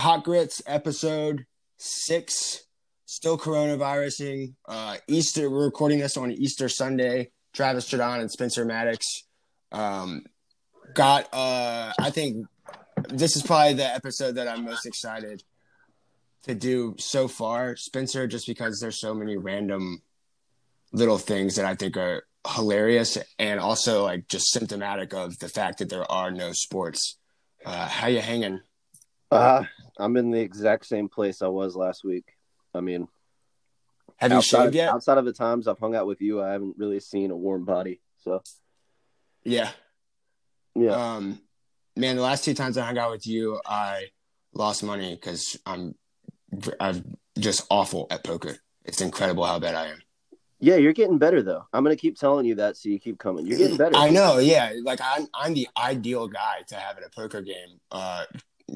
Hot Grits episode six, still coronavirusing. Uh, Easter, we're recording this on Easter Sunday. Travis Jadon and Spencer Maddox um, got, uh, I think this is probably the episode that I'm most excited to do so far. Spencer, just because there's so many random little things that I think are hilarious and also like just symptomatic of the fact that there are no sports. Uh, how you hanging? Uh, I'm in the exact same place I was last week. I mean, Have you shaved of, yet? outside of the times I've hung out with you, I haven't really seen a warm body. So Yeah. yeah, Um, man, the last two times I hung out with you, I lost money because I'm I'm just awful at poker. It's incredible how bad I am. yeah, you're getting better though. I'm gonna keep telling you that, so you keep coming. You're getting better. I know, yeah. Like I'm I'm the ideal guy to have at a poker game. Uh,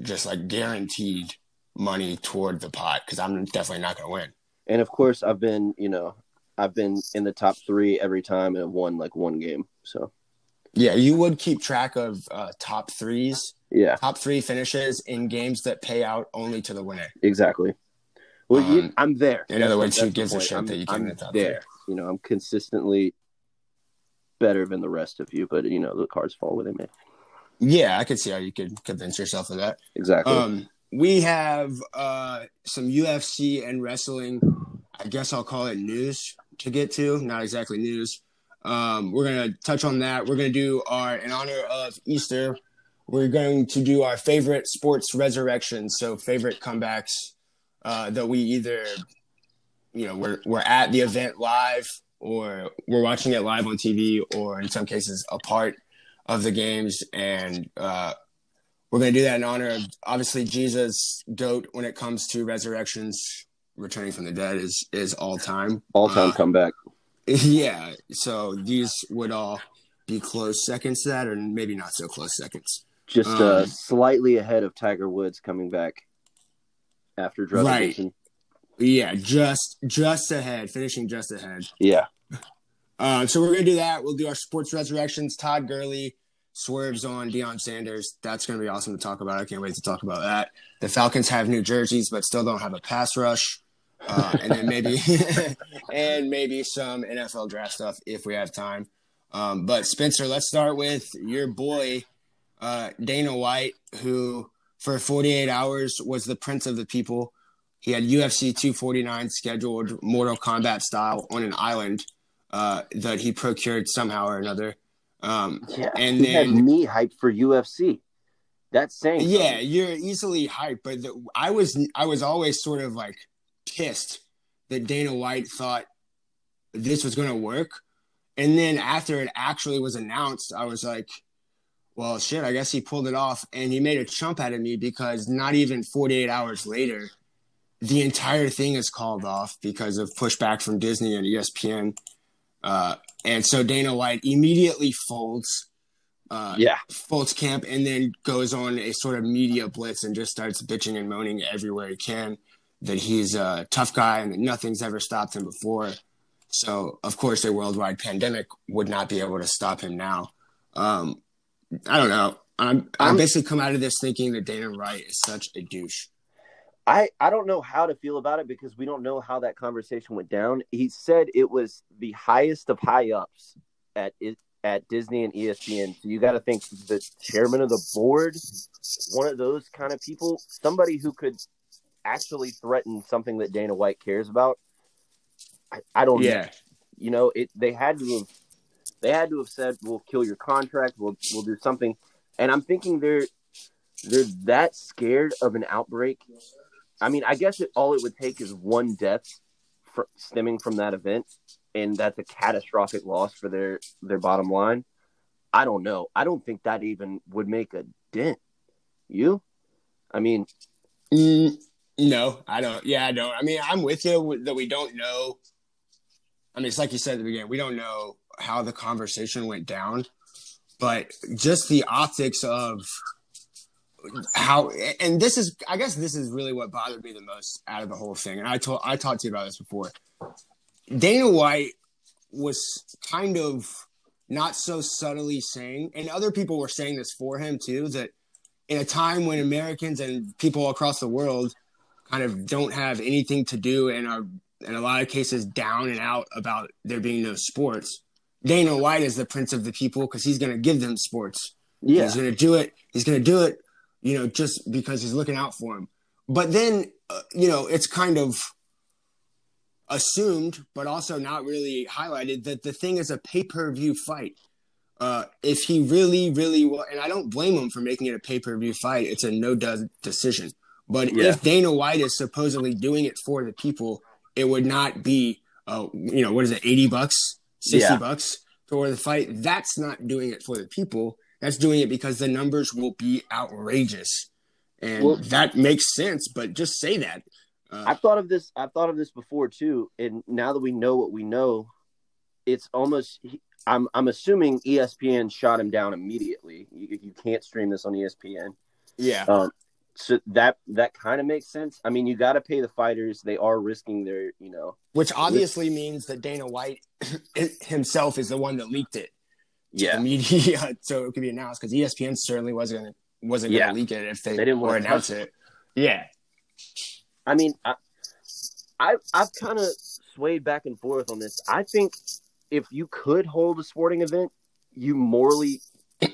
just like guaranteed money toward the pot because I'm definitely not gonna win. And of course, I've been, you know, I've been in the top three every time and won like one game. So Yeah, you would keep track of uh, top threes, yeah, top three finishes in games that pay out only to the winner. exactly. Well, you, Um, I'm there. in other words, who gives a shit I'm, that you came I'm in the top there. You know, I'm consistently better than the rest of you, but you know, the cards fall where they may. Yeah, I could see how you could convince yourself of that. Exactly. Um, we have uh, some UFC and wrestling. I guess I'll call it news to get to. Not exactly news. Um, we're gonna touch on that. We're gonna do our in honor of Easter. We're going to do our favorite sports resurrections. So favorite comebacks uh, that we either, you know, we're we're at the event live, or we're watching it live on TV, or in some cases a part of the games, and uh, we're going to do that in honor of obviously Jesus, goat when it comes to resurrections. Returning from the dead is is all time. All time uh, comeback. Yeah, so these would all be close seconds to that, or maybe not so close seconds. Just uh, um, slightly ahead of Tiger Woods coming back after drug Right. addiction. Yeah, just just ahead, finishing just ahead. Yeah. Uh, so we're gonna do that. We'll do our sports resurrections. Todd Gurley swerves on Deion Sanders. That's gonna be awesome to talk about. I can't wait to talk about that. The Falcons have new jerseys, but still don't have a pass rush. Uh, and then maybe and maybe some NFL draft stuff if we have time. Um, but Spencer, let's start with your boy uh, Dana White, who for 48 hours was the prince of the people. He had UFC 249 scheduled, Mortal Kombat style, on an island uh, that he procured somehow or another. Um, Yeah. And he had then- me hyped for UFC. That's saying yeah, something. you're easily hyped, but the, I was I was always sort of like pissed that Dana White thought this was going to work, and then after it actually was announced, I was like, well, shit, I guess he pulled it off, and he made a chump out of me because not even 48 hours later, the entire thing is called off because of pushback from Disney and ESPN, uh, and so Dana White immediately folds. Uh, Yeah. folds camp and then goes on a sort of media blitz and just starts bitching and moaning everywhere he can that he's a tough guy and that nothing's ever stopped him before. So of course a worldwide pandemic would not be able to stop him now. Um, I don't know. I'm I'm I'm- basically come out of this thinking that Dana White is such a douche. I, I don't know how to feel about it because we don't know how that conversation went down. He said it was the highest of high ups at at Disney and ESPN. So you got to think the chairman of the board, one of those kind of people, somebody who could actually threaten something that Dana White cares about. I, I don't know. Yeah. You know, it they had to have they had to have said we'll kill your contract, we'll we'll do something. And I'm thinking they're they're that scared of an outbreak. I mean, I guess it, all it would take is one death fr- stemming from that event, and that's a catastrophic loss for their their bottom line. I don't know. I don't think that even would make a dent. You? I mean, Mm, no, I don't. Yeah, I don't. I mean, I'm with you that we don't know. I mean, it's like you said at the beginning, we don't know how the conversation went down, but just the optics of how, and this is, I guess, this is really what bothered me the most out of the whole thing. And I told, I talked to you about this before. Dana White was kind of not so subtly saying, and other people were saying this for him too, that in a time when Americans and people across the world kind of don't have anything to do and are in a lot of cases down and out about there being no sports. Dana White is the prince of the people because he's going to give them sports. Yeah. He's going to do it. He's going to do it, you know, just because he's looking out for him. But then, uh, you know, it's kind of assumed, but also not really highlighted that the thing is a pay per view fight. Uh, if he really, really, wa- and I don't blame him for making it a pay per view fight, it's a no does decision. But Yeah. if Dana White is supposedly doing it for the people, it would not be, uh, you know, what is it, 80 bucks, 60 Yeah. bucks for the fight? That's not doing it for the people. That's doing it because the numbers will be outrageous. And Well- that makes sense, but just say that. Uh, I've thought of this. I've thought of this before too. And now that we know what we know, it's almost. I'm I'm assuming ESPN shot him down immediately. You, you can't stream this on ESPN. yeah. Um, so that that kind of makes sense. I mean, you got to pay the fighters. They are risking their, you know. Which obviously means that Dana White himself is the one that leaked it Yeah. the media, so it could be announced. Because ESPN certainly wasn't gonna, wasn't going to leak it if they, They didn't or announce touch it. Yeah, I mean, I, I I've kind of swayed back and forth on this. I think if you could hold a sporting event, you morally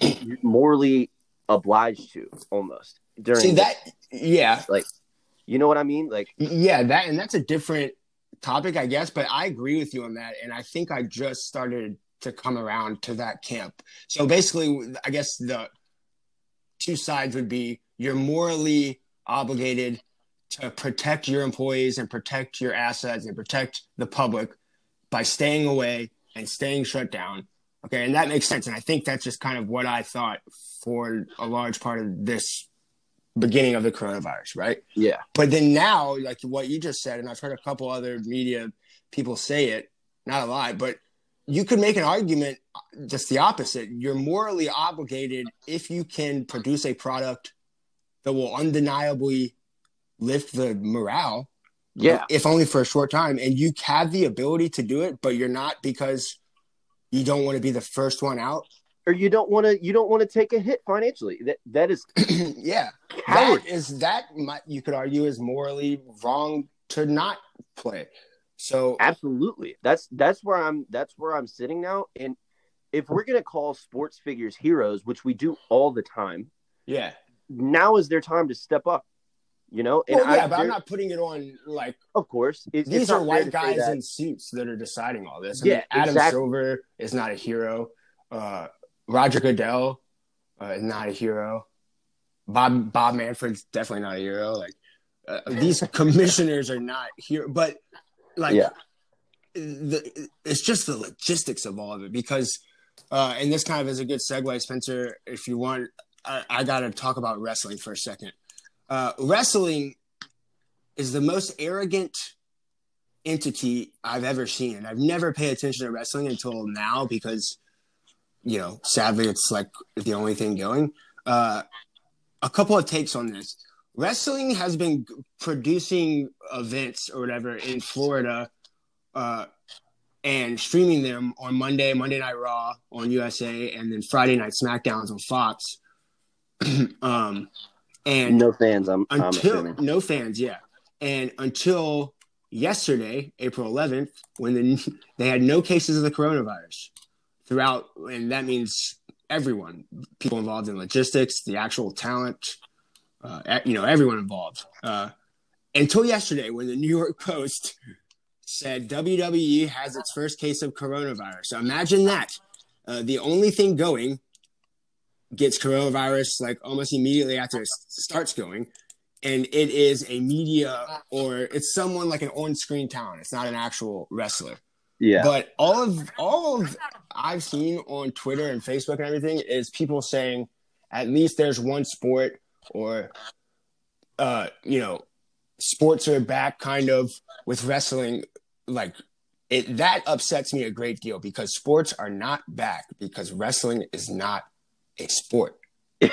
you're morally obliged to almost during see that. Yeah, like you know what I mean? Like yeah, that and that's a different topic, I guess. But I agree with you on that, and I think I just started to come around to that camp. So basically, I guess the two sides would be you're morally obligated to protect your employees and protect your assets and protect the public by staying away and staying shut down. Okay, and that makes sense. And I think that's just kind of what I thought for a large part of this beginning of the coronavirus, right? yeah, But then now, like what you just said, and I've heard a couple other media people say it, not a lot, but you could make an argument uh, just the opposite. You're morally obligated if you can produce a product that will undeniably lift the morale, yeah, if only for a short time, and you have the ability to do it, but you're not because you don't want to be the first one out. or you don't want to you don't want to take a hit financially. That that is yeah, coward. that is that you could argue is morally wrong to not play. So Absolutely. That's that's where I'm that's where I'm sitting now. And if we're gonna call sports figures heroes, which we do all the time, yeah, now is their time to step up. You know, and well, yeah, I, but I'm not putting it on like Of course, it, these are white guys in suits that are deciding all this. I Yeah, mean, Adam exactly. Silver is not a hero. Uh, Roger Goodell uh, is not a hero. Bob Bob Manfred's definitely not a hero. Like uh, these commissioners are not here, but like Yeah. the, it's just the logistics of all of it because uh, and this kind of is a good segue, Spencer. If you want, I, I got to talk about wrestling for a second. Uh, wrestling is the most arrogant entity I've ever seen. And I've never paid attention to wrestling until now because, you know, sadly, it's like the only thing going. Uh, a couple of takes on this. Wrestling has been producing events or whatever in Florida uh, and streaming them on Monday, Monday Night Raw on USA, and then Friday Night SmackDowns on Fox. um, and no fans. I'm, I'm until assuming. no fans, yeah, and until yesterday, April 11th, when the, they had no cases of the coronavirus throughout, and that means everyone, people involved in logistics, the actual talent, uh, you know, everyone involved. Uh, until yesterday, when the New York Post said WWE has its first case of coronavirus. So imagine that. Uh, the only thing going gets coronavirus like almost immediately after it starts going. And it is a media or it's someone like an on screen talent. It's not an actual wrestler. Yeah. But all of all of I've seen on Twitter and Facebook and everything is people saying at least there's one sport or uh you know sports are back kind of with wrestling like it that upsets me a great deal because sports are not back because wrestling is not a sport.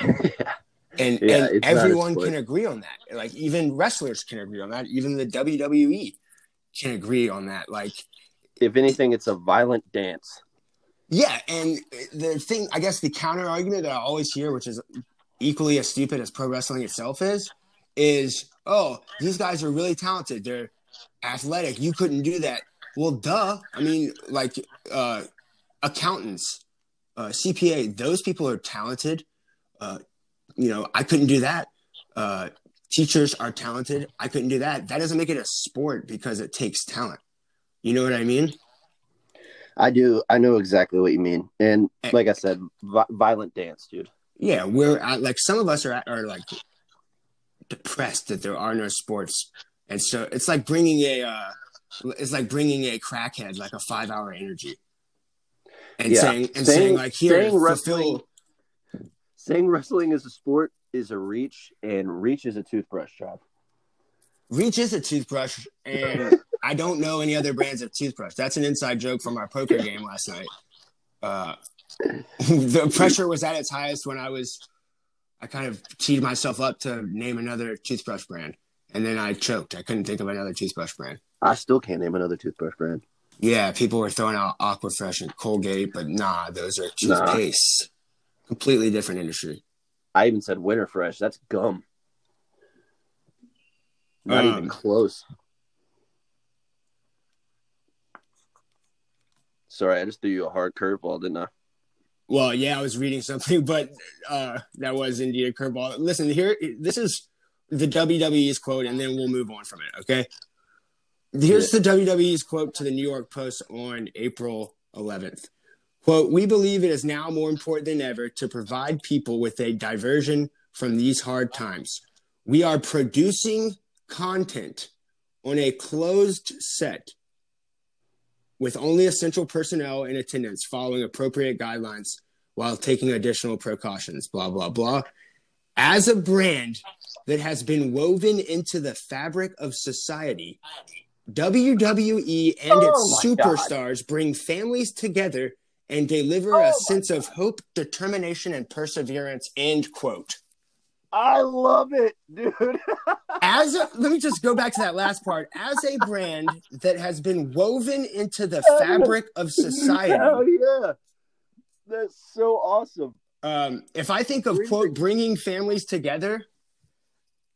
And, Yeah, and it's not a everyone can agree on that. Like even wrestlers can agree on that. Even the WWE can agree on that. Like if anything, it's a violent dance. Yeah, and the thing, I guess, the counter argument that I always hear, which is equally as stupid as pro wrestling itself is, is oh, these guys are really talented. They're athletic. You couldn't do that. Well, duh. I mean, like uh, accountants, uh, CPA, those people are talented. Uh, you know, I couldn't do that. Uh, teachers are talented. I couldn't do that. That doesn't make it a sport because it takes talent. You know what I mean? I do. I know exactly what you mean. And like I said, vi- violent dance, dude. Yeah, we're at, like some of us are are like depressed that there are no sports, and so it's like bringing a uh, it's like bringing a crackhead like a five hour energy, and Yeah. saying and Saying- saying, like here saying wrestling- fulfill Saying wrestling is a sport is a reach, and reach is a toothbrush job. Reach is a toothbrush, and I don't know any other brands of toothbrush. That's an inside joke from our poker game last night. Uh, the pressure was at its highest when I was, I kind of teed myself up to name another toothbrush brand, and then I choked. I couldn't think of another toothbrush brand. I still can't name another toothbrush brand. Yeah, people were throwing out Aquafresh and Colgate, but nah, those are Nah. toothpaste. Completely different industry. I even said Winter Fresh. That's gum. Not Um, even close. Sorry, I just threw you a hard curveball, didn't I? Well, yeah, I was reading something, but uh, that was indeed a curveball. Listen, here, this is the WWE's quote, and then we'll move on from it. Okay. Here's the WWE's quote to the New York Post on April 11th. Quote, we believe it is now more important than ever to provide people with a diversion from these hard times. We are producing content on a closed set with only essential personnel in attendance following appropriate guidelines while taking additional precautions, blah, blah, blah. As a brand that has been woven into the fabric of society, WWE and Oh its my God. superstars bring families together and deliver Oh a sense of hope, determination, and perseverance. End quote. I love it, dude. As a, let me just go back to that last part. As a brand that has been woven into the fabric of society, Hell yeah. That's so awesome. um, if I think of quote bringing families together,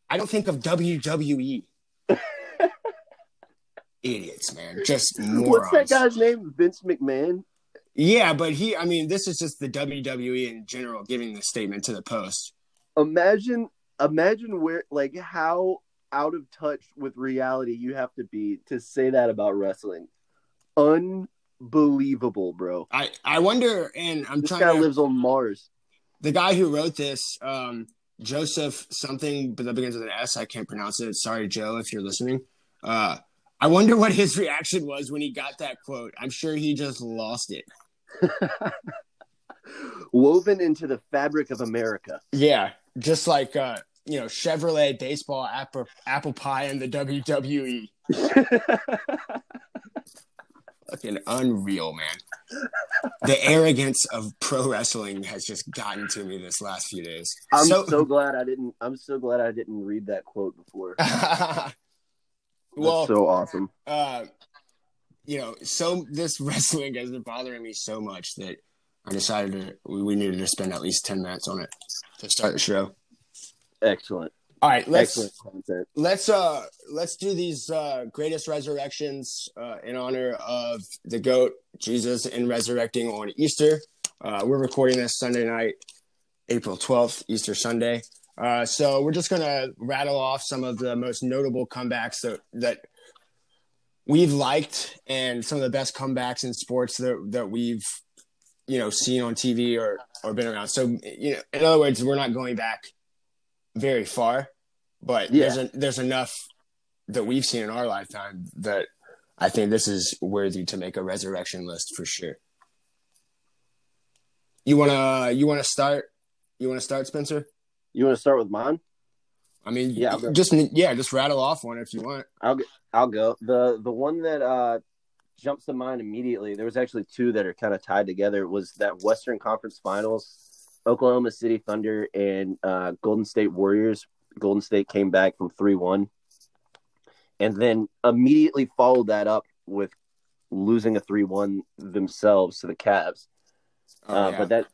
I don't think of WWE. Idiots, man, just morons. What's that guy's name? Vince McMahon? Yeah, but he, I mean, this is just the WWE in general giving the statement to the post. Imagine imagine where like how out of touch with reality you have to be to say that about wrestling. Unbelievable, bro. I, I wonder, and I'm This trying guy to. lives on Mars. the guy who wrote this, um, Joseph something, but that begins with an S. I can't pronounce it. Sorry, Joe, if you're listening. Uh, I wonder what his reaction was when he got that quote. I'm sure he just lost it. Woven into the fabric of America. Yeah, just like uh, you know Chevrolet baseball, apple apple pie, and the WWE. Fucking unreal, man. The arrogance of pro wrestling has just gotten to me this last few days. I'm so, glad I didn't I'm so glad I didn't read that quote before. That's well, so awesome. uh, you know, so this wrestling has been bothering me so much that I decided to we, we needed to spend at least ten minutes on it to start the show. Excellent. All right, let's let's uh let's do these uh greatest resurrections uh in honor of the goat Jesus and resurrecting on Easter. Uh we're recording this Sunday night, April 12th, Easter Sunday. Uh so we're just going to rattle off some of the most notable comebacks that that we've liked and some of the best comebacks in sports that that we've you know seen on TV or or been around. So you know in other words, we're not going back very far, but Yeah. there's a, there's enough that we've seen in our lifetime that I think this is worthy to make a resurrection list for sure. You wanna you wanna start? You wanna start, Spencer? You want to start with mine? I mean, Yeah, just yeah, just rattle off one if you want. I'll I'll go. The the one that uh jumps to mind immediately. There was actually two that are kind of tied together. Was that Western Conference Finals, Oklahoma City Thunder and uh, Golden State Warriors. Golden State came back from three one, and then immediately followed that up with losing a three one themselves to the Cavs. Oh, uh, yeah. But that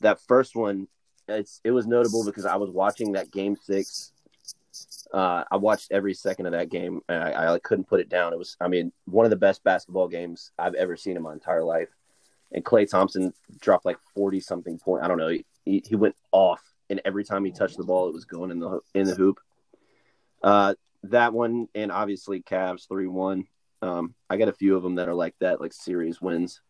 that first one, it's it was notable because I was watching that game six. Uh, I watched every second of that game, and I, I couldn't put it down. It was, I mean, one of the best basketball games I've ever seen in my entire life. And Klay Thompson dropped like forty something point. I don't know. He, he went off, and every time he touched the ball, it was going in the in the hoop. Uh, that one, and obviously Cavs three one. Um, I got a few of them that are like that, like series wins.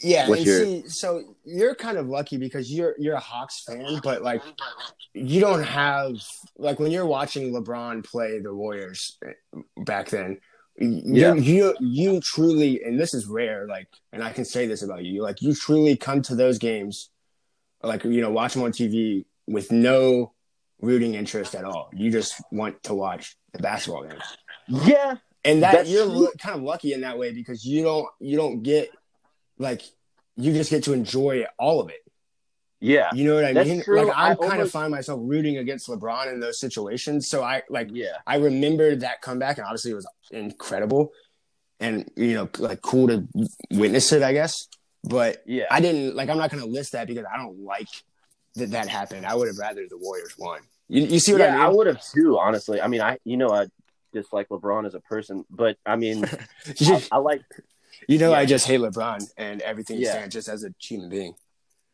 Yeah, What's and your- see, so you're kind of lucky because you're you're a Hawks fan, but like you don't have like when you're watching LeBron play the Warriors back then. Yeah. You, you you truly and this is rare like and I can say this about you like you truly come to those games like you know watch them on TV with no rooting interest at all you just want to watch the basketball game Yeah, and that you're true. kind of lucky in that way because you don't you don't get like you just get to enjoy all of it. yeah, You know what I That's mean? true. Like I, I kind of find myself rooting against LeBron in those situations. So I like yeah, I remember that comeback and obviously it was incredible and you know like cool to witness it, I guess. But yeah. I didn't like I'm not gonna list that because I don't like that that happened. I would have rather the Warriors won. You, you see what yeah, I mean? I would have too. Honestly, I mean, I you know I dislike LeBron as a person, but I mean, I, I like you know Yeah. I just hate LeBron and everything he Yeah. stands just as a human being.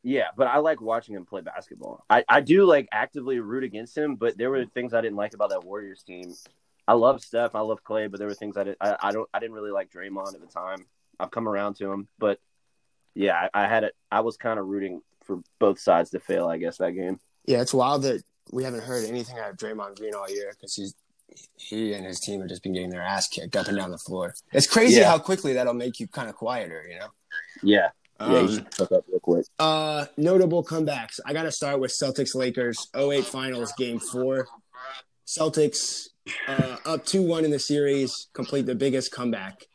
yeah, but I like watching him play basketball. I I do like actively root against him, but there were things I didn't like about that Warriors team. I love Steph, I love Klay, but there were things I did I, I don't I didn't really like Draymond at the time. I've come around to him, but yeah, I, I had it. I was kind of rooting for both sides to fail. I guess that game. Yeah, it's wild that we haven't heard anything out of Draymond Green all year because he's he and his team have just been getting their ass kicked up and down the floor. It's crazy Yeah. how quickly that'll make you kind of quieter, you know. Yeah, yeah, Um, he should up real quick. uh, notable comebacks. I got to start with Celtics Lakers 08 Finals Game Four. Celtics uh, up two one in the series, complete the biggest comeback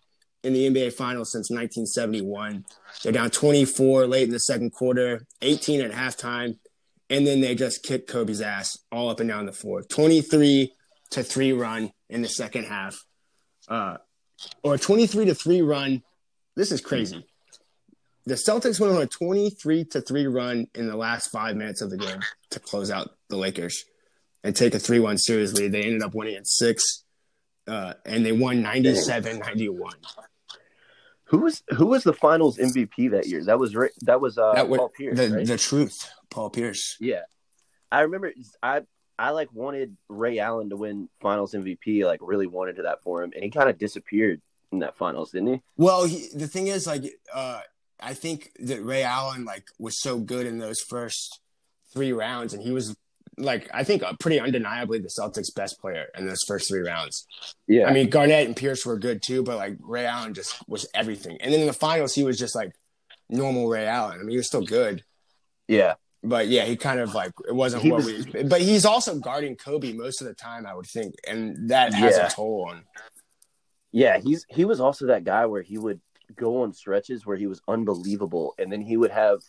in the NBA Finals since 1971. They're down 24 late in the second quarter, 18 at halftime, and then they just kick Kobe's ass all up and down the floor. 23 to three run in the second half, uh, or 23 to three run. This is crazy. The Celtics went on a 23 to 3 run in the last five minutes of the game to close out the Lakers and take a 3 1 series lead. They ended up winning in six, uh, and they won 97 91. Who was who was the Finals MVP that year? That was that was uh, That Paul Pierce. the, right? the truth, Paul Pierce. Yeah, I remember. I I like wanted Ray Allen to win Finals MVP. Like really wanted to that for him, and he kind of disappeared in that Finals, didn't he? Well, he, the thing is, like, uh, I think that Ray Allen like was so good in those first three rounds, and he was like, I think, uh, pretty undeniably the Celtics' best player in those first three rounds. Yeah, I mean, Garnett and Pierce were good too, but like Ray Allen just was everything. And then in the finals, he was just like normal Ray Allen. I mean, he was still good, yeah, but yeah, he kind of like it wasn't He what was- we. But he's also guarding Kobe most of the time, I would think, and that has Yeah. a toll on. yeah. He's he was also that guy where he would go on stretches where he was unbelievable, and then he would have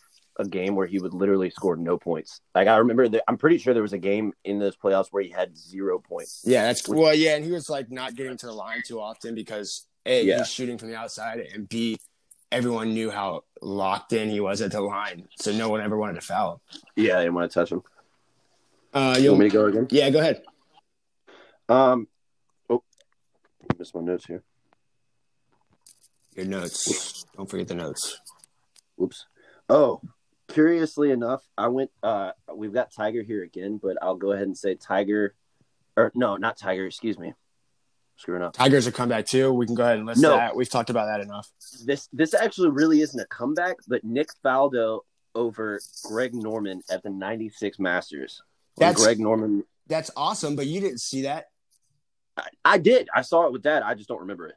a game where he would literally score no points. Like I remember, that, I'm pretty sure there was a game in those playoffs where he had zero points. Yeah, that's well, yeah, and he was like not getting to the line too often because a Yeah. he's shooting from the outside, and b everyone knew how locked in he was at the line, so no one ever wanted to foul him. Yeah, I didn't want to touch him. Uh, You want me to go again? yeah, go ahead. Um, oh, I missed my notes here. Your notes. Don't forget the notes. Whoops. Oh, curiously enough, I went. Uh, we've got Tiger here again, but I'll go ahead and say Tiger, or no, not Tiger. Excuse me. Screwing up. Tigers are comeback too. We can go ahead and list No. that. We've talked about that enough. This this actually really isn't a comeback, but Nick Faldo over Greg Norman at the '96 Masters. That's- Greg Norman. That's awesome, but you didn't see that. I, I did. I saw it with Dad. I just don't remember it.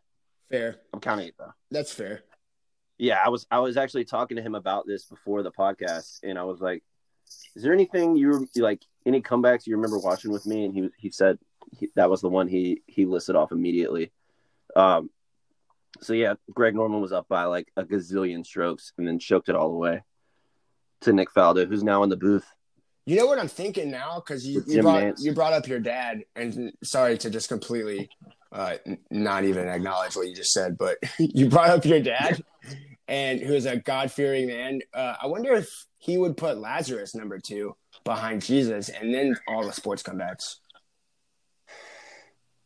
Fair. I'm counting it though. That's fair. Yeah, I was I was actually talking to him about this before the podcast, and I was like, "Is there anything you like any comebacks you remember watching with me?" And he he said he, that was the one he he listed off immediately. Um, so yeah, Greg Norman was up by like a gazillion strokes, and then choked it all the way to Nick Faldo, who's now in the booth. You know what I'm thinking now because you, you brought Nance. you brought up your dad, and sorry to just completely uh, not even acknowledge what you just said, but you brought up your dad, and who's a God fearing man. Uh, I wonder if he would put Lazarus number two behind Jesus, and then all the sports comebacks.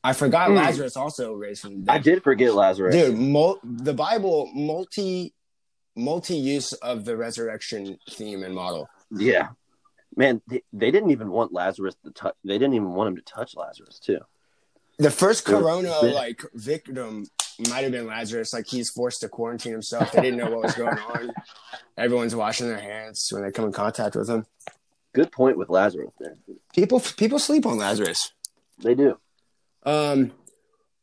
I forgot Hmm. Lazarus also raised from the dead. I did forget Lazarus. Dude, mul- the Bible multi multi use of the resurrection theme and model. Yeah, man, they, they didn't even want Lazarus to touch. They didn't even want him to touch Lazarus too. The first corona like victim might have been Lazarus. Like he's forced to quarantine himself. They didn't know what was going on. Everyone's washing their hands when they come in contact with him. Good point with Lazarus. There, People people sleep on Lazarus. they do. Um,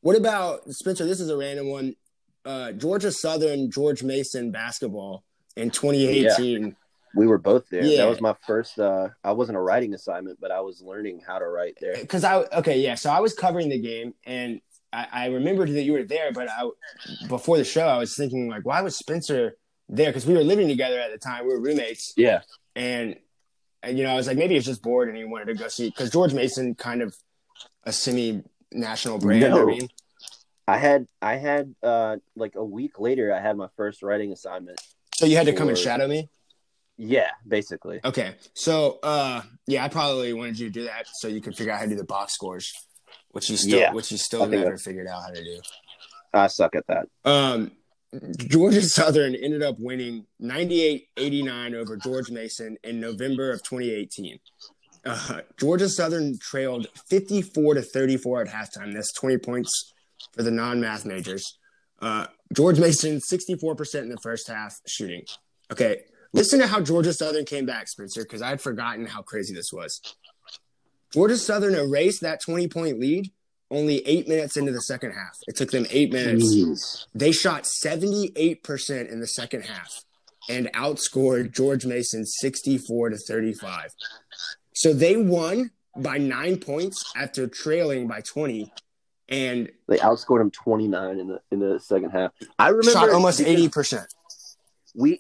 what about Spencer? This is a random one. Uh, Georgia Southern George Mason basketball in 2018. We were both there. Yeah. That was my first. uh I wasn't a writing assignment, but I was learning how to write there. Because I okay, yeah. So I was covering the game, and I, I remembered that you were there. But I before the show, I was thinking like, why was Spencer there? Because we were living together at the time. We were roommates, Yeah, and, and you know, I was like, maybe he's just bored and he wanted to go see. Because George Mason kind of a semi national brand. No. I mean, I had. I had uh like a week later. I had my first writing assignment. so you had to come and shadow me. Yeah, basically. Okay. So uh yeah, I probably wanted you to do that so you could figure out how to do the box scores. Which you still Yeah. which you still never that's- figured out how to do. I suck at that. Um Georgia Southern ended up winning 98-89 over George Mason in November of 2018. Uh, Georgia Southern trailed 54 to 34 at halftime. That's 20 points for the non-math majors. Uh, George Mason 64% in the first half shooting. Okay, listen to how Georgia Southern came back, Spencer, because I had forgotten how crazy this was. Georgia Southern erased that 20 point lead only eight minutes into the second half. It took them eight minutes. Jeez. They shot 78% in the second half and outscored George Mason 64 to 35. So they won by nine points after trailing by 20 and They outscored him twenty nine in the in the second half. I remember shot almost 80%. We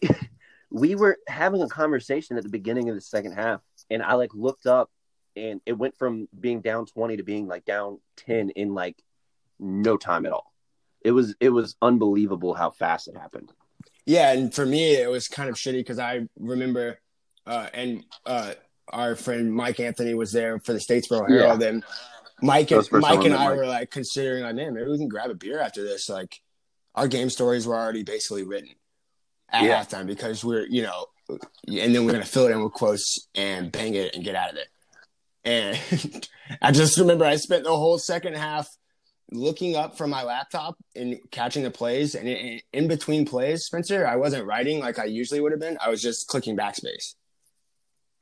we were having a conversation at the beginning of the second half, and I like looked up, and it went from being down twenty to being like down ten in like no time at all. It was it was unbelievable how fast it happened. Yeah, and for me, it was kind of shitty because I remember, uh, and uh, our friend Mike Anthony was there for the Statesboro Herald, and Mike and the first time Mike and I Mike. were like considering, like, man, maybe we can grab a beer after this. Like, our game stories were already basically written at Yeah. halftime because we're, you know, and then we're gonna fill it in with quotes and bang it and get out of it. And I just remember I spent the whole second half looking up from my laptop and catching the plays. And in, in between plays, Spencer, I wasn't writing like I usually would have been. I was just clicking backspace.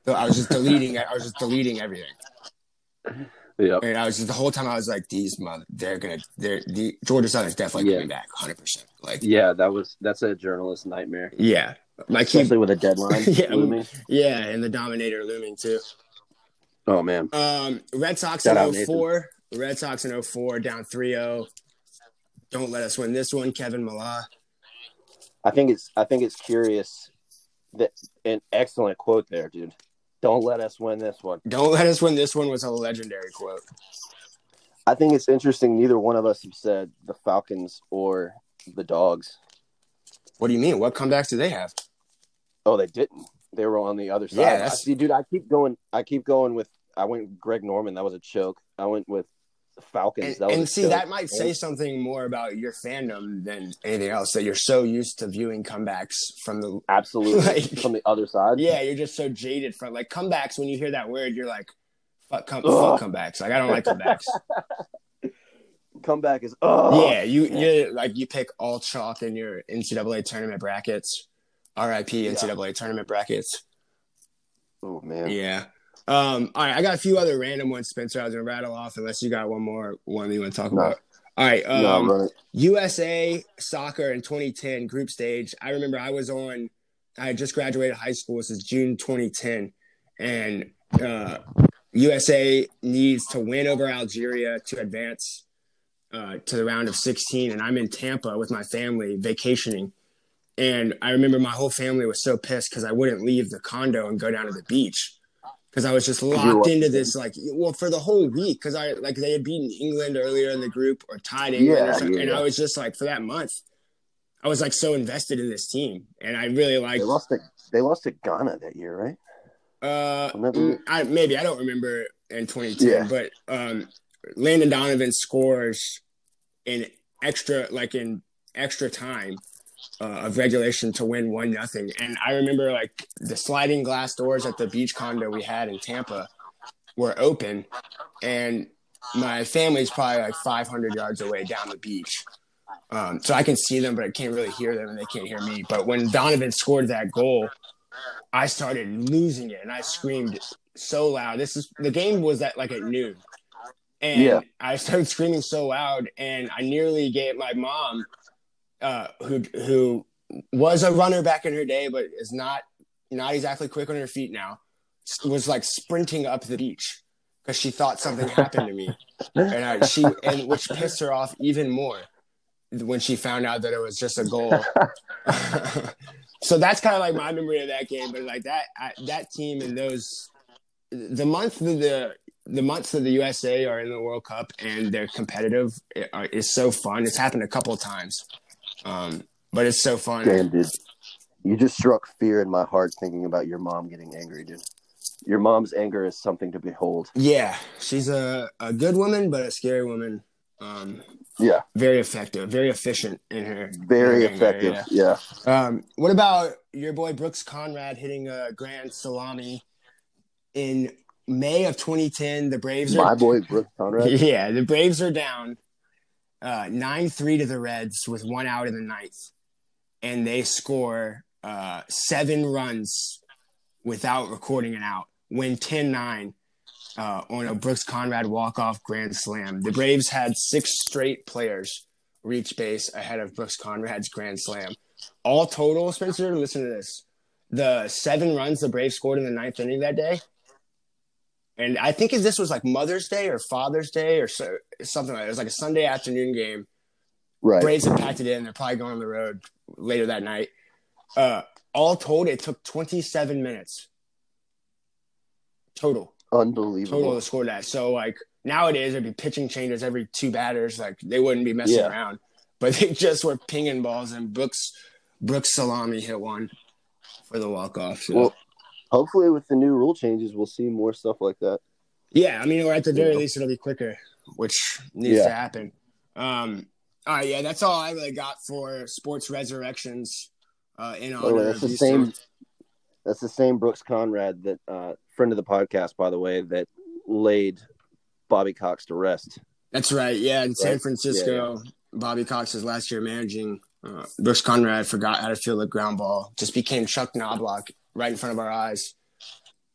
So I was just deleting. I was just deleting everything. Yeah, And I was just the whole time I was like, these mother, they're gonna, they're the Georgia Southern's definitely Yeah. coming back, hundred percent. Like, yeah, that was that's a journalist nightmare, yeah, like he, especially with a deadline Yeah. looming. yeah, and the Dominator looming too. Oh man, Um, Red Sox Shout out, in Nathan. 04. Red Sox in 04, down 3-0. Don't let us win this one, Kevin Millar. I think it's I think it's curious that an excellent quote there, dude. Don't let us win this one. Don't let us win this one was a legendary quote. I think it's interesting. Neither one of us have said the Falcons or the Dogs. What do you mean? What comebacks do they have? Oh, they didn't. They were on the other side. Yeah, I see, dude. I keep going. I keep going with. I went with Greg Norman. That was a choke. I went with Falcons. And, and see, that might say something more about your fandom than anything else. That you're so used to viewing comebacks from the absolutely like- from the other side. yeah, you're just so jaded from like comebacks. When you hear that word, you're like, fuck, come, fuck comebacks. Like I don't like comebacks. Comeback is. Oh yeah, you you like you pick all chalk in your NCAA tournament brackets. RIP NCAA tournament brackets. Oh man. Yeah. Um, all right, I got a few other random ones, Spencer. I was gonna rattle off unless you got one more one that you want to talk No. about. All right. Um, no, it. USA soccer in 2010 group stage. I remember I was on. I had just graduated high school. This is June 2010, and uh, USA needs to win over Algeria to advance uh, to the round of 16. And I'm in Tampa with my family vacationing. And I remember my whole family was so pissed because I wouldn't leave the condo and go down to the beach because I was just locked into this like well for the whole week because I like they had beaten England earlier in the group or tied England or Yeah, and yeah. I was just like for that month I was like so invested in this team and I really They like lost to they lost to Ghana that year, right? Uh, Remember? mm, I, maybe I don't remember in 2010, Yeah. but um, Landon Donovan scores in extra, like in extra time uh, of regulation to win one nothing. And I remember like the sliding glass doors at the beach condo we had in Tampa were open, and my family's probably like 500 yards away down the beach. Um, so I can see them, but I can't really hear them, and they can't hear me. But when Donovan scored that goal, I started losing it, and I screamed so loud. This is the game was at like at noon, and Yeah. I started screaming so loud, and I nearly gave my mom, uh, who who was a runner back in her day, but is not not exactly quick on her feet now, was like sprinting up the beach because she thought something happened to me, and I, she and which pissed her off even more when she found out that it was just a goal. so that's kind of like my memory of that game. But like that I, that team and those the month that the the months that the USA are in the World Cup and they're competitive it, uh, is so fun. It's happened a couple of times, um, but it's so fun. Damn, dude. You just struck fear in my heart thinking about your mom getting angry, dude. Your mom's anger is something to behold. Yeah, she's a, a good woman, but a scary woman. Um, Yeah, very effective, very efficient in her. very in her anger, effective. Yeah. yeah. Um, what about your boy Brooks Conrad hitting a grand salami in May of 2010? The Braves are My boy Brooks Conrad. Yeah, the Braves are down uh, nine three to the Reds with one out in the ninth, and they score uh, seven runs without recording an out. Win 10-9 uh, on a Brooks Conrad walk off grand slam. The Braves had six straight players reach base ahead of Brooks Conrad's grand slam. All total, Spencer, listen to this: the seven runs the Braves scored in the ninth inning that day and I think if this was like Mother's Day or Father's Day or so, something like that. It was like a Sunday afternoon game. Right. Braves had packed it in. They're probably going on the road later that night. Uh, all told, it took 27 minutes total, Unbelievable. total to score that. So like nowadays, there'd be pitching changes every two batters. Like they wouldn't be messing Yeah. around, but they just were pinging balls. And Brooks Brooks Salami hit one for the walk off. So. Well, hopefully, with the new rule changes, we'll see more stuff like that. Yeah, I mean, or at the very Yeah. least, it'll be quicker, which needs Yeah. to happen. Um, all right, yeah, that's all I really got for sports resurrections. Uh, in way, honor Oh, that's of the same. That's the same Brooks Conrad that uh, friend of the podcast, by the way, that laid Bobby Cox to rest. That's right. Yeah, in San Right. Francisco, Bobby Cox Cox's last year managing. Uh, Brooks Conrad forgot how to field a ground ball. Just became Chuck Knobloch right in front of our eyes.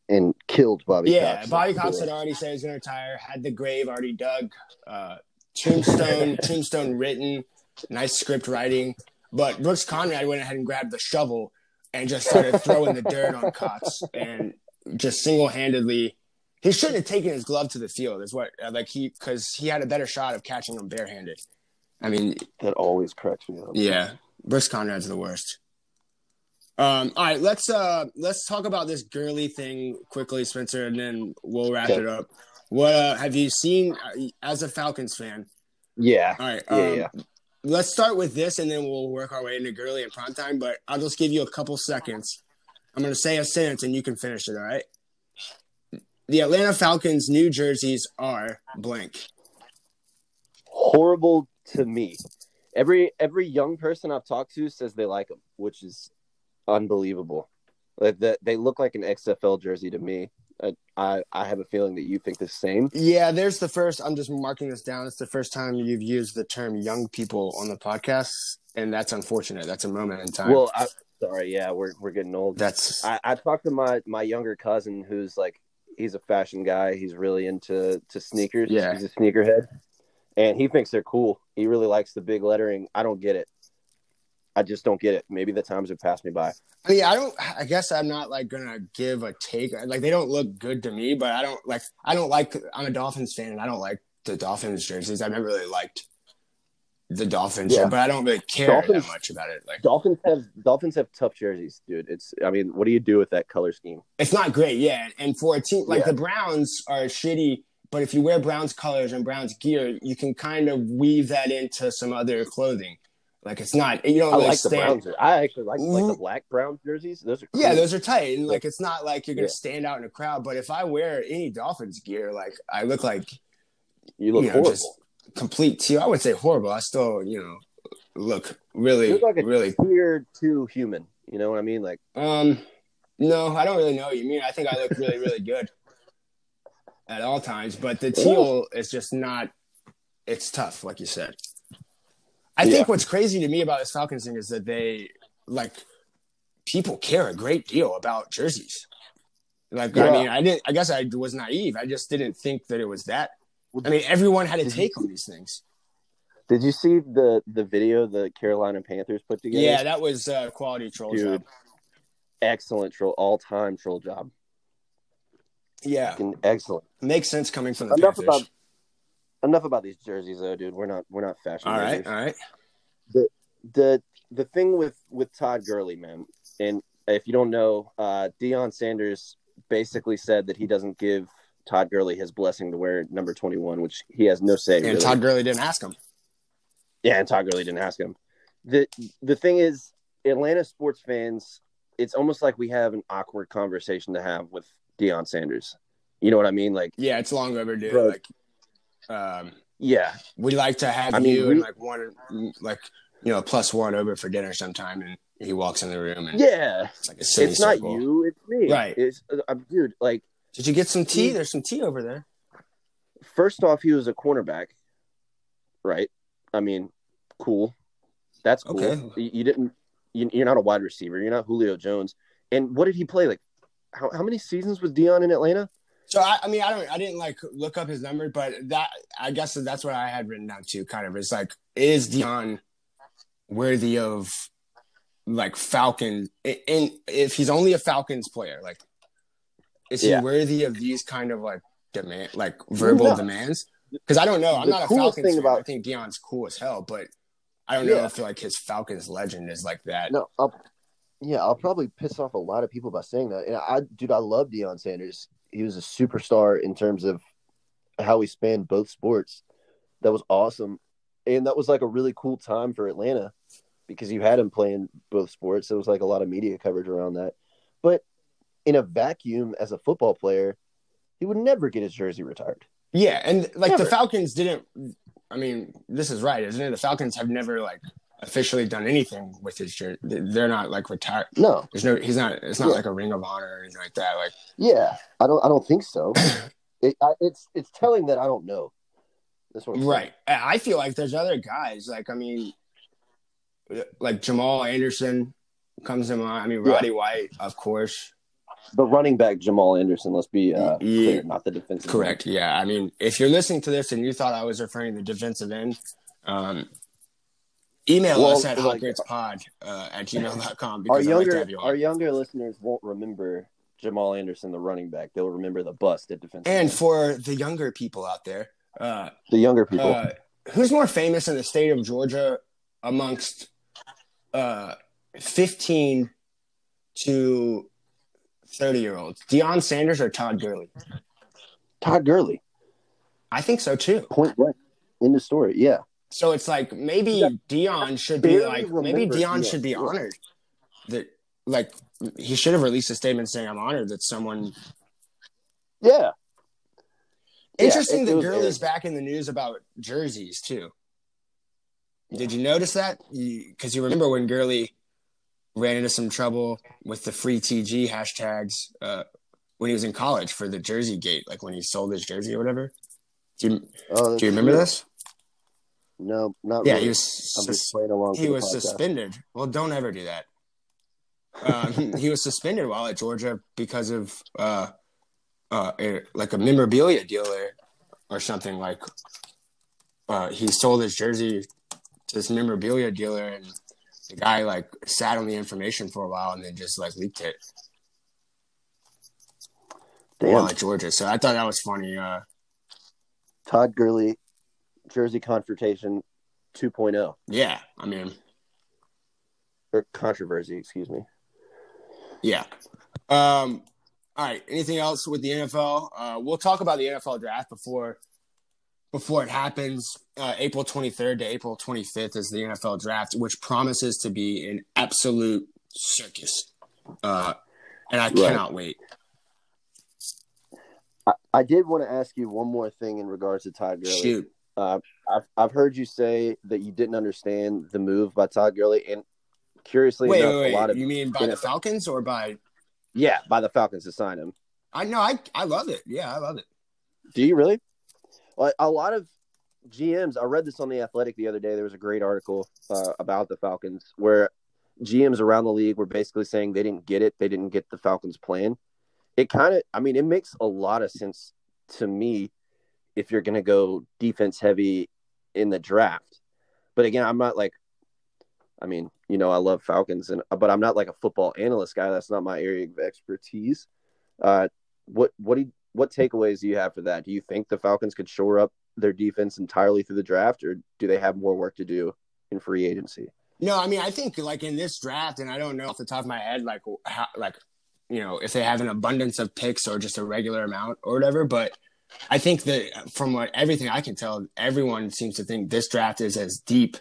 and killed Bobby yeah, Cox. Bobby Cox had already said he was going to retire. Had the grave already dug. Uh, tombstone, tombstone written. Nice script writing. But Brooks Conrad went ahead and grabbed the shovel and just started throwing the dirt on Cox and just single handedly. He shouldn't have taken his glove to the field. Is what uh, like he because he had a better shot of catching him barehanded. I mean, That always cracks me up. yeah, Brooks Conrad's the worst. Um, all right, let's uh let's talk about this Gurley thing quickly, Spencer, and then we'll wrap Okay. it up. What uh, have you seen uh, as a Falcons fan? Yeah. All right, Yeah, um, yeah. Let's start with this, and then we'll work our way into Gurley and prime time. But I'll just give you a couple seconds. I'm going to say a sentence, and you can finish it. All right. The Atlanta Falcons' new jerseys are blank. Horrible to me. Every every young person I've talked to says they like them, which is unbelievable. Like that they look like an XFL jersey to me. I, I I have a feeling that you think the same. Yeah, there's the first. I'm just marking this down. It's the first time you've used the term "young people" on the podcast, and that's unfortunate. That's a moment in time. Well, I, sorry, yeah, we're we're getting old. that's I, I talked to my my younger cousin who's like he's a fashion guy. He's really into to sneakers. Yeah. he's a sneakerhead, and he thinks they're cool. He really likes the big lettering. I don't get it. I just don't get it. Maybe the times have passed me by. I mean, I don't. I guess I'm not like gonna give a take. Like they don't look good to me, but I don't like. I don't like. I'm a Dolphins fan, and I don't like the Dolphins jerseys. I've never really liked the Dolphins, Yeah. but I don't really care Dolphins- that much about it. Like Dolphins have Dolphins have tough jerseys, dude. It's I mean, what do you do with that color scheme? it's not great, yeah. And for a team like Yeah. the Browns are shitty, but if you wear Browns colors and Browns gear, you can kind of weave that into some other clothing. Like it's not you don't I like the stand. Browns. jer- I actually like like the Mhm. black brown jerseys. Those are cool. Yeah, those are tight, and like it's not like you're gonna Yeah. stand out in a crowd. But if I wear any Dolphins gear, like I look like you look you know, horrible. just complete teal. I would say horrible. I still you know look really like really. weird too human. You know what I mean? Like Um, no, I don't really know what you mean. I think I look really really good at all times, but the teal is just not. It's tough, like you said. I Yeah. think what's crazy to me about this Falcons thing is that they like people care a great deal about jerseys. Like I mean, I didn't. I guess I was naive. I just didn't think that it was that. I mean, everyone had a take on these things. Did you see the the video the Carolina Panthers put together? Yeah, that was uh, quality troll dude, job. excellent troll, all time troll job. Yeah, Fucking excellent. makes sense coming from the Enough Panthers. about enough about these jerseys though, dude. We're not we're not fashion. all right, all right. The the thing with with Todd Gurley, man, and if you don't know, uh Deion Sanders basically said that he doesn't give Todd Gurley his blessing to wear number twenty one, which he has no say. And really. Todd Gurley didn't ask him. Yeah, and Todd Gurley didn't ask him. the The thing is, Atlanta sports fans, it's almost like we have an awkward conversation to have with Deion Sanders. You know what I mean? Like, Yeah, it's long overdue. Bro. Like, um, yeah, we like to have I mean, you we- and like one, like you know, plus one over for dinner sometime, and he walks in the room and yeah. it's like a It's not you, it's me. Right. It's uh, dude. Like, Did you get some tea? He- There's some tea over there. first off, he was a cornerback, right? I mean, cool. That's cool. Okay. You, you didn't. You, you're not a wide receiver. You're not Julio Jones. And what did he play? Like, how how many seasons was Deion in Atlanta? So I, I mean, I don't, I didn't like look up his number, but that I guess that's what I had written down too. Kind of, it's like, is Deion worthy of like Falcon? And if he's only a Falcons player, like, is he Yeah. worthy of these kind of like demand, like verbal demands? Because I don't know. I'm The not a Falcons thing fan. about- I think Deion's cool as hell, but I don't know if like his Falcons legend is like that. No, I'll, yeah, I'll probably piss off a lot of people by saying that. And I, dude, I love Deion Sanders. He was a superstar in terms of how he spanned both sports. That was awesome, and that was like a really cool time for Atlanta because you had him playing both sports. There was like a lot of media coverage around that. But in a vacuum, as a football player, he would never get his jersey retired. Yeah, and like the Falcons didn't. I mean, this is right, isn't it? The Falcons have never like officially done anything with his jersey. They're not like retired. No, There's no. He's not. It's not Yeah. like a Ring of Honor or anything like that. Like yeah, I don't, I don't think so. it, I, it's, it's telling that I don't know. That's what I'm saying. right. I I feel like there's other guys. Like I mean, like Jamal Anderson comes to mind. I mean, Yeah. Roddy White, of course. The running back Jamal Anderson. Let's be uh, Yeah. clear, not the defensive. Correct. Yeah. I mean, if you're listening to this and you thought I was referring to defensive end, um, email Well, us at like- hotgritspod uh, at gmail.com Our because I'd like to have you on. our younger listeners won't remember Jamal Anderson, the running back. They'll remember the bust at defense. And end. for the younger people out there, uh, the younger people. uh, who's more famous in the state of Georgia amongst uh, 15 to 30 year olds? Deion Sanders or Todd Gurley? Todd Gurley, I think so too. point blank. In the story, yeah. So it's like maybe Yeah. Deion should be like maybe Deion should be honored that like he should have released a statement saying I'm honored that someone Yeah. Yeah, Interesting it that Gurley's back in the news about jerseys too. Did you notice that? Because you, remember when Gurley ran into some trouble with the free TG hashtags uh, when he was in college for the Jersey Gate, like when he sold his jersey or whatever. Do you, Oh, do you remember this? No, not Yeah, really. he was I'm just playing along. he was podcast. suspended. Well, don't ever do that. Um, he was suspended while at Georgia because of uh, uh, a, like a memorabilia dealer or something. Like uh, he sold his jersey to this memorabilia dealer, and the guy like sat on the information for a while and then just like leaked it Damn. while at Georgia. So I thought that was funny. Uh, Todd Gurley, Jersey confrontation 2.0 yeah, I mean, or controversy, excuse me. Yeah. Um, all right. Anything else with the NFL? Uh, we'll talk about the NFL draft before before it happens. Uh, April 23rd to April 25th is the NFL draft, which promises to be an absolute circus. Uh, and I Right. cannot wait. I, I did want to ask you one more thing in regards to Todd Gurley. Shoot. Uh, I've I've heard you say that you didn't understand the move by Todd Gurley, and curiously Wait, enough, wait, a lot of You mean by the Falcons or by? yeah by the Falcons to sign him. I know. I I love it. Yeah, I love it. Do you really? Well, a lot of GMs. I read this on the Athletic the other day. There was a great article uh, about the Falcons where GMs around the league were basically saying they didn't get it. They didn't get the Falcons' plan. It kind of. I mean, it makes a lot of sense to me if you're going to go defense heavy in the draft. But again, I'm not like. I mean, you know, I love Falcons, and but I'm not like a football analyst guy. That's not my area of expertise. Uh, what what do you, what takeaways do you have for that? Do you think the Falcons could shore up their defense entirely through the draft, or do they have more work to do in free agency? No, I mean, I think like in this draft, and I don't know off the top of my head, like how, like you know, if they have an abundance of picks or just a regular amount or whatever. But I think that from what everything I can tell, everyone seems to think this draft is as deep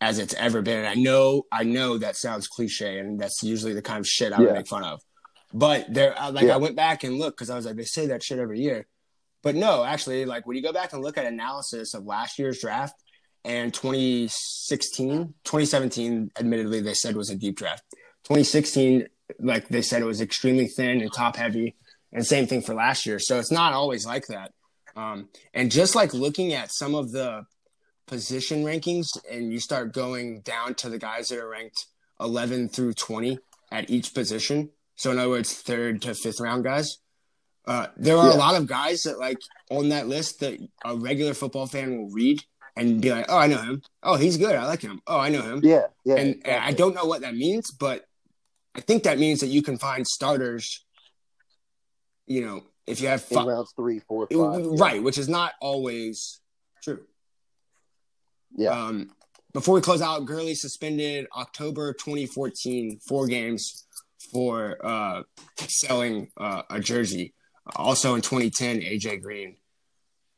as it's ever been. And I know, I know that sounds cliche, and that's usually the kind of shit I would make fun of. But there, like, Yeah. I went back and looked because I was like, they say that shit every year. But no, actually, like when you go back and look at analysis of last year's draft and 2016, 2017, admittedly, they said was a deep draft. 2016, like they said, it was extremely thin and top heavy. And same thing for last year. So it's not always like that. Um, and just like looking at some of the position rankings and you start going down to the guys that are ranked 11 through 20 at each position. So in other words, third to fifth round guys. Uh, there are Yeah. a lot of guys that like on that list that a regular football fan will read and be like, "Oh, I know him. Oh, he's good. I like him. Oh, I know him." Yeah, yeah. and and I don't know what that means, but I think that means that you can find starters. You know, if you have in rounds three, four, five. yeah. right, which is not always true. Yeah. Um, before we close out, Gurley suspended October 2014, four games for uh, selling uh, a jersey. Also in 2010, AJ Green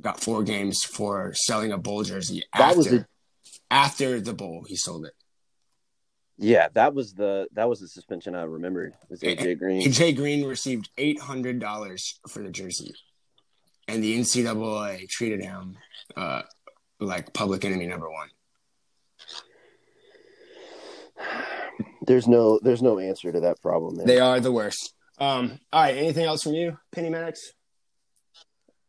got four games for selling a bowl jersey That after was a- after the bowl. He sold it. Yeah, that was the that was the suspension I remembered. Was AJ Green? AJ Green received eight hundred dollars for the jersey, and the NCAA treated him uh, like public enemy number one. There's no there's no answer to that problem. Man. They are the worst. Um, all right. Anything else from you, Penny Maddox?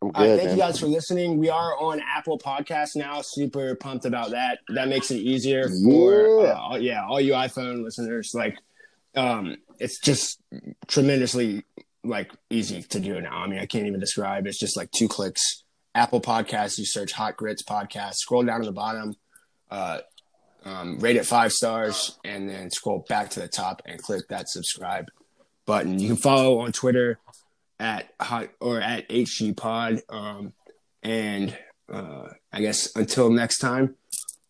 I'm right, good, thank man. you guys for listening. We are on Apple Podcasts now. Super pumped about that. That makes it easier for Yeah. uh, all- yeah, all you iPhone listeners. Like, um, it's just tremendously like easy to do now. I mean, I can't even describe. It's just like two clicks. Apple Podcasts. You search Hot Grits Podcast. Scroll down to the bottom. Uh, um, rate it five stars, and then scroll back to the top and click that subscribe button. You can follow on Twitter at hot or at HG Pod. Um, and uh, I guess until next time,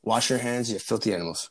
wash your hands, you filthy animals.